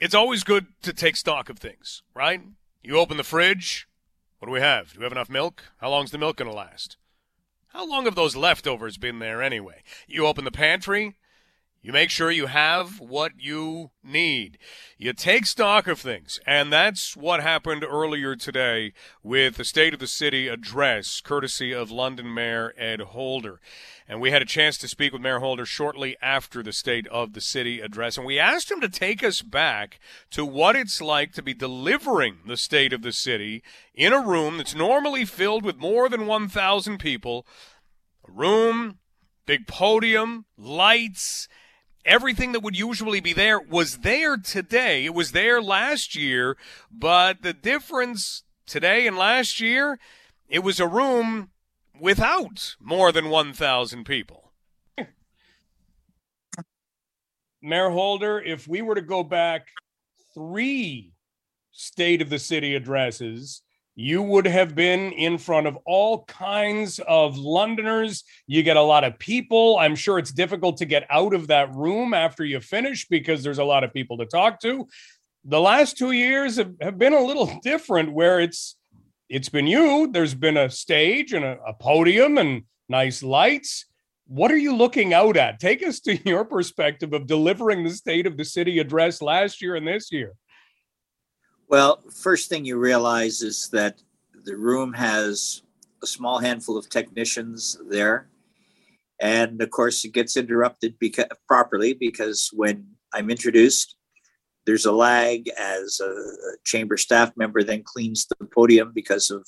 it's always good to take stock of things, right? You open the fridge. What do we have? Do we have enough milk? How long's the milk going to last? How long have those leftovers been there anyway? You open the pantry. You make sure you have what you need. You take stock of things. And that's what happened earlier today with the State of the City address, courtesy of London Mayor Ed Holder. And we had a chance to speak with Mayor Holder shortly after the State of the City address. And we asked him to take us back to what it's like to be delivering the State of the City in a room that's normally filled with more than 1,000 people. A room, big podium, lights everything that would usually be there was there today. It was there last year, but the difference today and last year, it was a room without more than 1,000 people. Mayor Holder, if we were to go back three state of the city addresses, you would have been in front of all kinds of Londoners. You get a lot of people. I'm sure it's difficult to get out of that room after you finish because there's a lot of people to talk to. The last two years have, have been a little different where it's it's been you. There's been a stage and a, a podium and nice lights. What are you looking out at? Take us to your perspective of delivering the state of the city address last year and this year. Well, first thing you realize is that the room has a small handful of technicians there. And of course, it gets interrupted because, properly because when I'm introduced, there's a lag as a chamber staff member then cleans the podium because of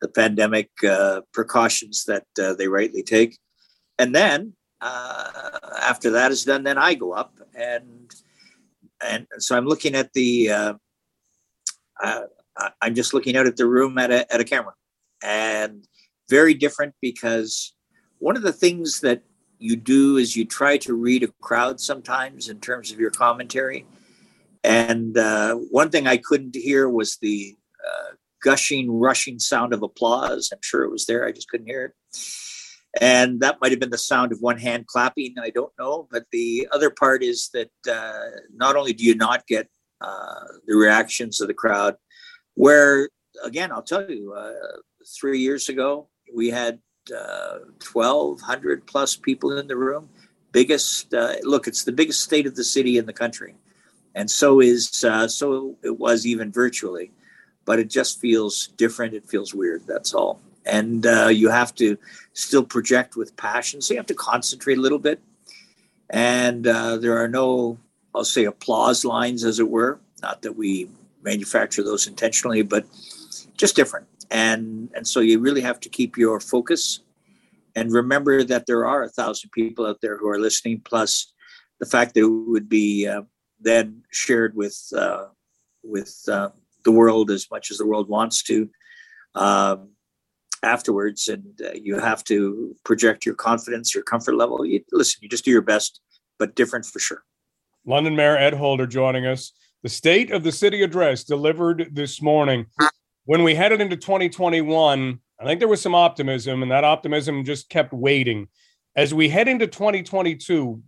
the pandemic uh, precautions that uh, they rightly take. And then uh, after that is done, then I go up and and so I'm looking at the uh, I'm just looking out at the room at a, at a camera and very different because one of the things that you do is you try to read a crowd sometimes in terms of your commentary. And uh, one thing I couldn't hear was the uh, gushing, rushing sound of applause. I'm sure it was there. I just couldn't hear it. And that might have been the sound of one hand clapping. I don't know. But the other part is that uh, not only do you not get uh, the reactions of the crowd. Where again, I'll tell you, uh, three years ago we had uh, 1,200 plus people in the room. Biggest uh, look, it's the biggest state of the city in the country, and so is uh, so it was even virtually, but it just feels different. It feels weird. That's all. And you have to still project with passion, so you have to concentrate a little bit. And there are no I'll say applause lines, as it were. Not that we manufacture those intentionally, but just different. And and so you really have to keep your focus and remember that there are a thousand people out there who are listening. Plus, the fact that it would be uh, then shared with uh, with uh, the world as much as the world wants to um, afterwards, and uh, you have to project your confidence, your comfort level. You, listen, you just do your best, but different for sure. London Mayor Ed Holder joining us. The State of the City address delivered this morning. When we headed into 2021, I think there was some optimism, and that optimism just kept waiting. As we head into 2022,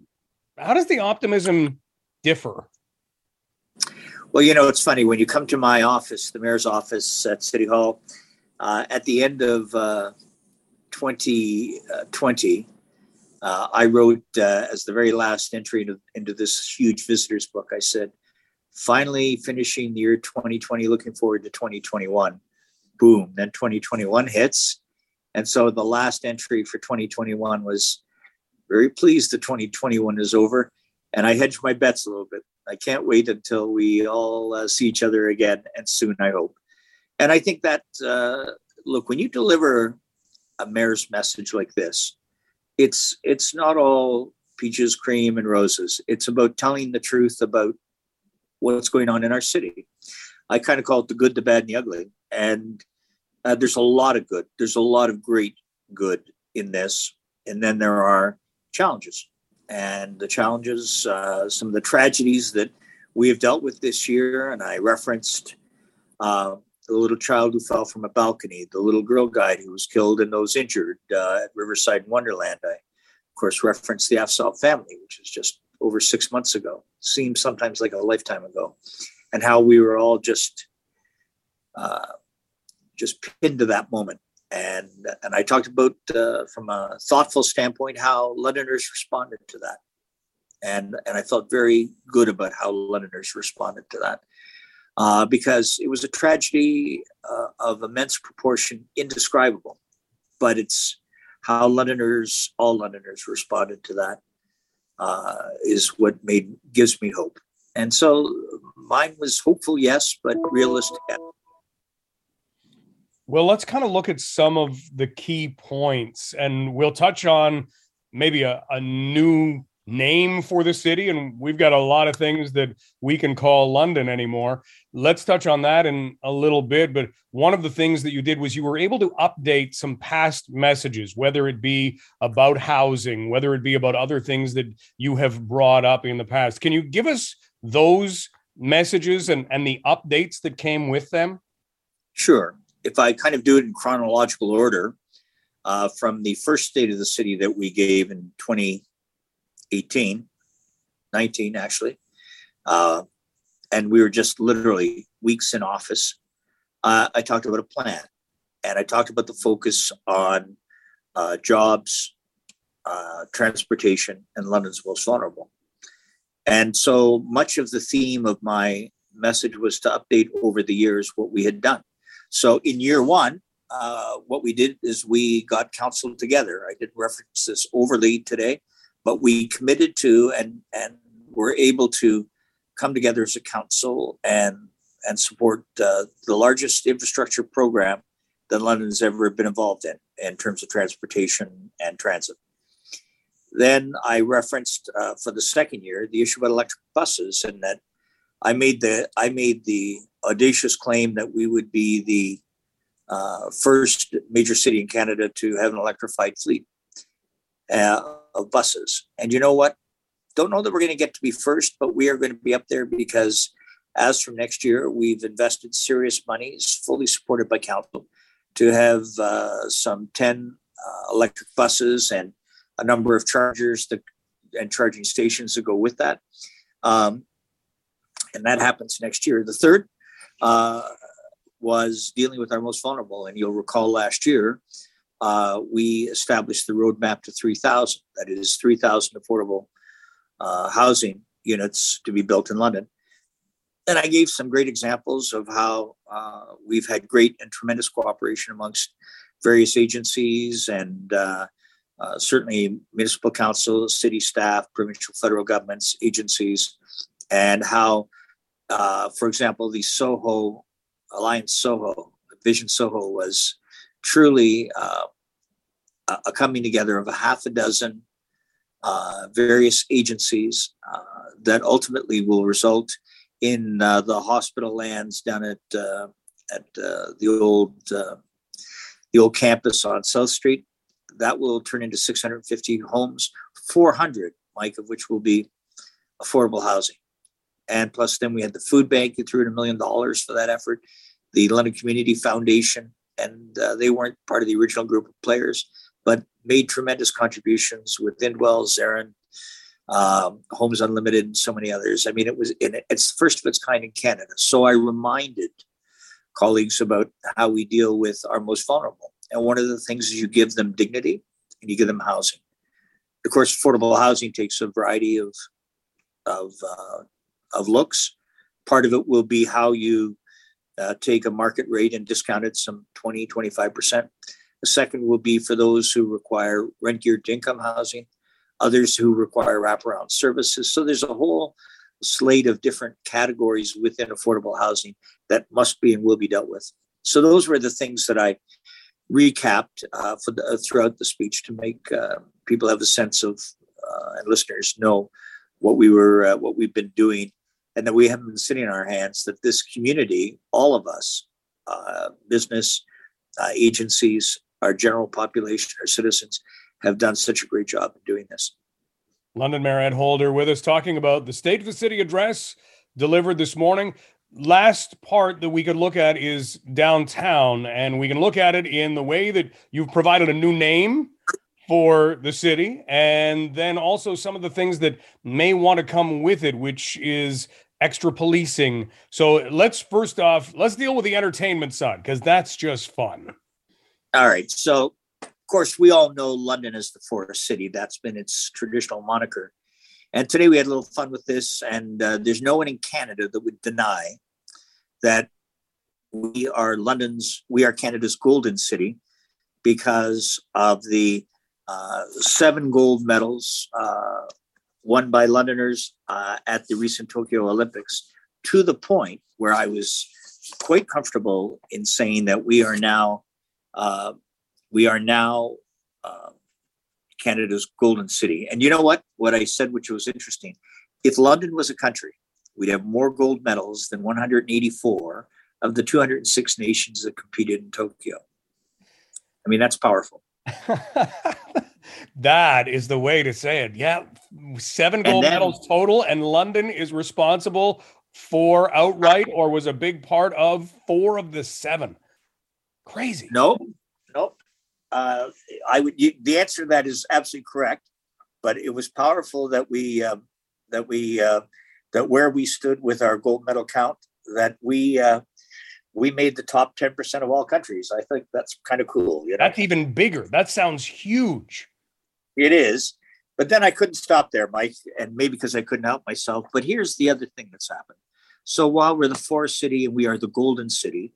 how does the optimism differ? Well, you know, it's funny when you come to my office, the mayor's office at City Hall, uh, at the end of uh, 2020, uh, I wrote uh, as the very last entry into, into this huge visitors book. I said, finally finishing the year 2020, looking forward to 2021. Boom. Then 2021 hits. And so the last entry for 2021 was very pleased that 2021 is over. And I hedged my bets a little bit. I can't wait until we all uh, see each other again and soon, I hope. And I think that, uh, look, when you deliver a mayor's message like this, it's it's not all peaches, cream, and roses. It's about telling the truth about what's going on in our city. I kind of call it the good, the bad, and the ugly. And uh, there's a lot of good. There's a lot of great good in this. And then there are challenges. And the challenges, uh, some of the tragedies that we have dealt with this year, and I referenced uh, the little child who fell from a balcony, the little girl guide who was killed and those injured uh, at Riverside Wonderland. I, of course, referenced the Afzaal family, which is just over six months ago. Seems sometimes like a lifetime ago, and how we were all just uh, just pinned to that moment. And and I talked about uh, from a thoughtful standpoint how Londoners responded to that, and and I felt very good about how Londoners responded to that. Uh, because it was a tragedy uh, of immense proportion, indescribable. But it's how Londoners, all Londoners, responded to that uh, is what made gives me hope. And so mine was hopeful, yes, but realistic. Well, let's kind of look at some of the key points, and we'll touch on maybe a, a new name for the city. And we've got a lot of things that we can call London anymore. Let's touch on that in a little bit. But one of the things that you did was you were able to update some past messages, whether it be about housing, whether it be about other things that you have brought up in the past. Can you give us those messages and, and the updates that came with them? Sure. If I kind of do it in chronological order, uh, from the first state of the city that we gave in 20, 18, 19 actually. Uh, and we were just literally weeks in office. Uh, I talked about a plan and I talked about the focus on uh, jobs, uh, transportation, and London's most vulnerable. And so much of the theme of my message was to update over the years what we had done. So in year one, uh, what we did is we got council together. I did reference this overly today, but we committed to and and were able to come together as a council and and support uh, the largest infrastructure program that London has ever been involved in in terms of transportation and transit. Then I referenced uh, for the second year the issue about electric buses, and that I made the I made the audacious claim that we would be the uh, first major city in Canada to have an electrified fleet. Uh, of buses. And you know what? Don't know that we're going to get to be first, but we are going to be up there because as from next year, we've invested serious monies, fully supported by council, to have uh, some 10 uh, electric buses and a number of chargers that, and charging stations to go with that. Um, and that happens next year. The third uh, was dealing with our most vulnerable. And you'll recall last year, uh, we established the roadmap to 3,000. That is 3,000 affordable uh, housing units to be built in London. And I gave some great examples of how uh, we've had great and tremendous cooperation amongst various agencies and uh, uh, certainly municipal council, city staff, provincial, federal governments, agencies, and how, uh, for example, the Soho Alliance Soho, Vision Soho was truly uh, a coming together of a half a dozen uh, various agencies uh, that ultimately will result in uh, the hospital lands down at uh, at uh, the old the old campus on South Street. That will turn into 650 homes, 400, Mike, of which will be affordable housing. And plus, then we had the food bank. You threw in a million dollars for that effort. The London Community Foundation and uh, they weren't part of the original group of players, but made tremendous contributions with Indwell, Zerin, um, Homes Unlimited, and so many others. I mean, it was in, it's first of its kind in Canada. So I reminded colleagues about how we deal with our most vulnerable. And one of the things is you give them dignity and you give them housing. Of course, affordable housing takes a variety of of uh, of looks. Part of it will be how you uh, take a market rate and discount it some 20, 25%. The second will be for those who require rent geared income housing, others who require wraparound services. So there's a whole slate of different categories within affordable housing that must be and will be dealt with. So those were the things that I recapped uh, for the, uh, throughout the speech to make uh, people have a sense of uh, and listeners know what we were uh, what we've been doing and that we haven't been sitting on our hands, that this community, all of us, uh, business, uh, agencies, our general population, our citizens, have done such a great job in doing this. London Mayor Ed Holder with us talking about the State of the City address delivered this morning. Last part that we could look at is downtown, and we can look at it in the way that you've provided a new name for the city, and then also some of the things that may want to come with it, which is extra policing. So let's first off, let's deal with the entertainment side because that's just fun. All right. So, of course, we all know London is the forest city. That's been its traditional moniker. And today we had a little fun with this, and uh, there's no one in Canada that would deny that we are London's, we are Canada's golden city because of the uh, seven gold medals uh, won by Londoners uh, at the recent Tokyo Olympics, to the point where I was quite comfortable in saying that we are now uh, we are now uh, Canada's golden city. And you know what? What I said, which was interesting, if London was a country, we'd have more gold medals than 184 of the 206 nations that competed in Tokyo. I mean, that's powerful. that is the way to say it. Yeah. Seven gold then, medals total, and London is responsible for outright or was a big part of four of the seven. Crazy. No, no. Uh, I would. You, the answer to that is absolutely correct, but it was powerful that we uh, that we uh, that where we stood with our gold medal count that we uh, we made the top 10% of all countries. I think that's kind of cool. You know? That's even bigger. That sounds huge. It is. But then I couldn't stop there, Mike, and maybe because I couldn't help myself. But here's the other thing that's happened. So while we're the forest city and we are the golden city,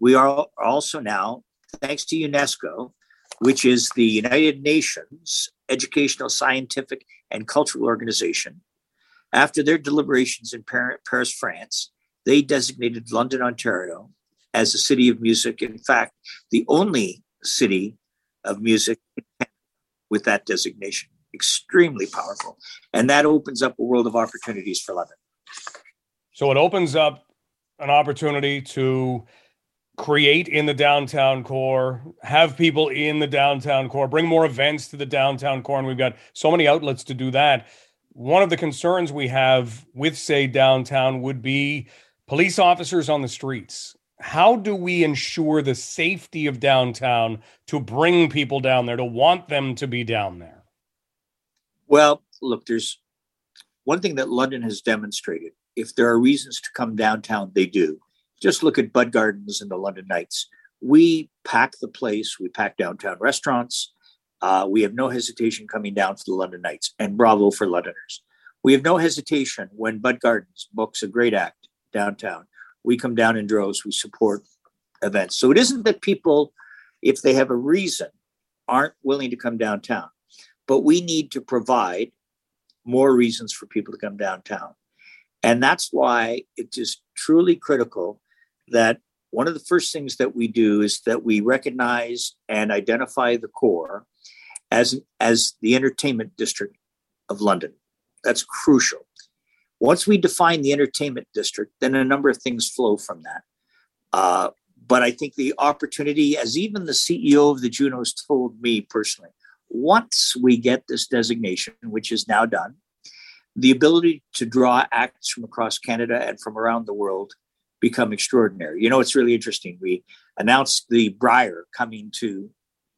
we are also now, thanks to UNESCO, which is the United Nations Educational, Scientific, and Cultural Organization, after their deliberations in Paris, France, they designated London, Ontario as a city of music. In fact, the only city of music with that designation. Extremely powerful. And that opens up a world of opportunities for London. So it opens up an opportunity to create in the downtown core, have people in the downtown core, bring more events to the downtown core. And we've got so many outlets to do that. One of the concerns we have with, say, downtown would be police officers on the streets how do we ensure the safety of downtown to bring people down there to want them to be down there? Well look there's one thing that london has demonstrated. If there are reasons to come downtown they do. Just look at bud gardens and the london Knights. We pack the place we pack downtown restaurants. Uh, we have no hesitation coming down for the london Knights and bravo for londoners. We have no hesitation when bud gardens books a great act downtown we come down in droves, we support events. So it isn't that people, if they have a reason, aren't willing to come downtown, but we need to provide more reasons for people to come downtown. And that's why it is truly critical that one of the first things that we do is that we recognize and identify the core as, as the entertainment district of London. That's crucial. Once we define the entertainment district, then a number of things flow from that. Uh, but I think the opportunity, as even the CEO of the Junos told me personally, once we get this designation, which is now done, the ability to draw acts from across Canada and from around the world become extraordinary. You know, it's really interesting. We announced the Brier coming to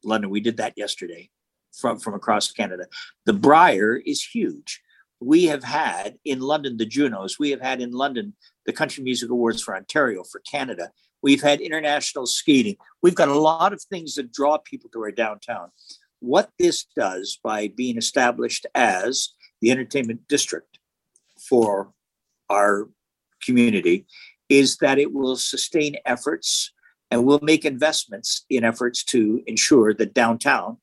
London. We did that yesterday from, from across Canada. The Brier is huge we have had in London the Junos, we have had in London the Country Music Awards for Ontario, for Canada. We've had international skating. We've got a lot of things that draw people to our downtown. What this does by being established as the entertainment district for our community is that it will sustain efforts and will make investments in efforts to ensure that downtown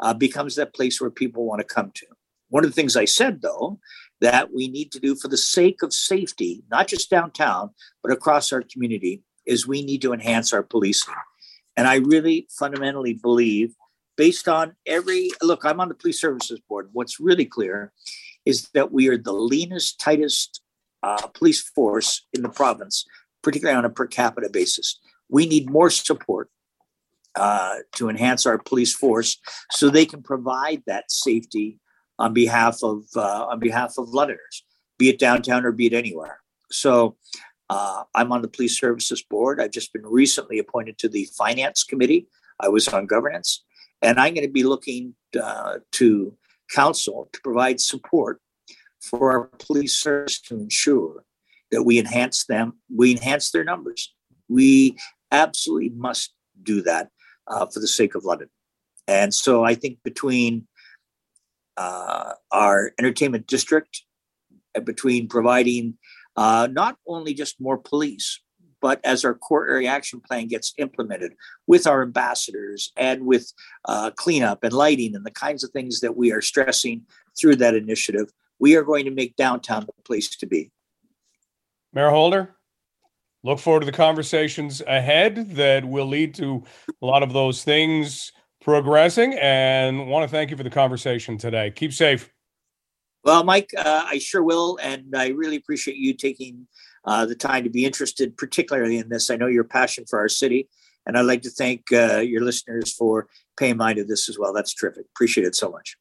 uh, becomes that place where people want to come to. One of the things I said, though, that we need to do for the sake of safety, not just downtown, but across our community, is we need to enhance our policing. And I really fundamentally believe, based on every look, I'm on the police services board. What's really clear is that we are the leanest, tightest uh, police force in the province, particularly on a per capita basis. We need more support uh, to enhance our police force so they can provide that safety on behalf of uh, on behalf of Londoners, be it downtown or be it anywhere. So uh, I'm on the police services board. I've just been recently appointed to the finance committee. I was on governance, And I'm going to be looking uh, to council to provide support for our police service to ensure that we enhance them, we enhance their numbers. We absolutely must do that uh, for the sake of London. And so I think between uh, our entertainment district, between providing uh, not only just more police, but as our core area action plan gets implemented with our ambassadors and with uh, cleanup and lighting and the kinds of things that we are stressing through that initiative, we are going to make downtown the place to be. Mayor Holder, look forward to the conversations ahead that will lead to a lot of those things progressing and want to thank you for the conversation today. Keep safe. Well, Mike, uh, I sure will. And I really appreciate you taking uh, the time to be interested, particularly in this. I know your passion for our city. And I'd like to thank uh, your listeners for paying mind to this as well. That's terrific. Appreciate it so much.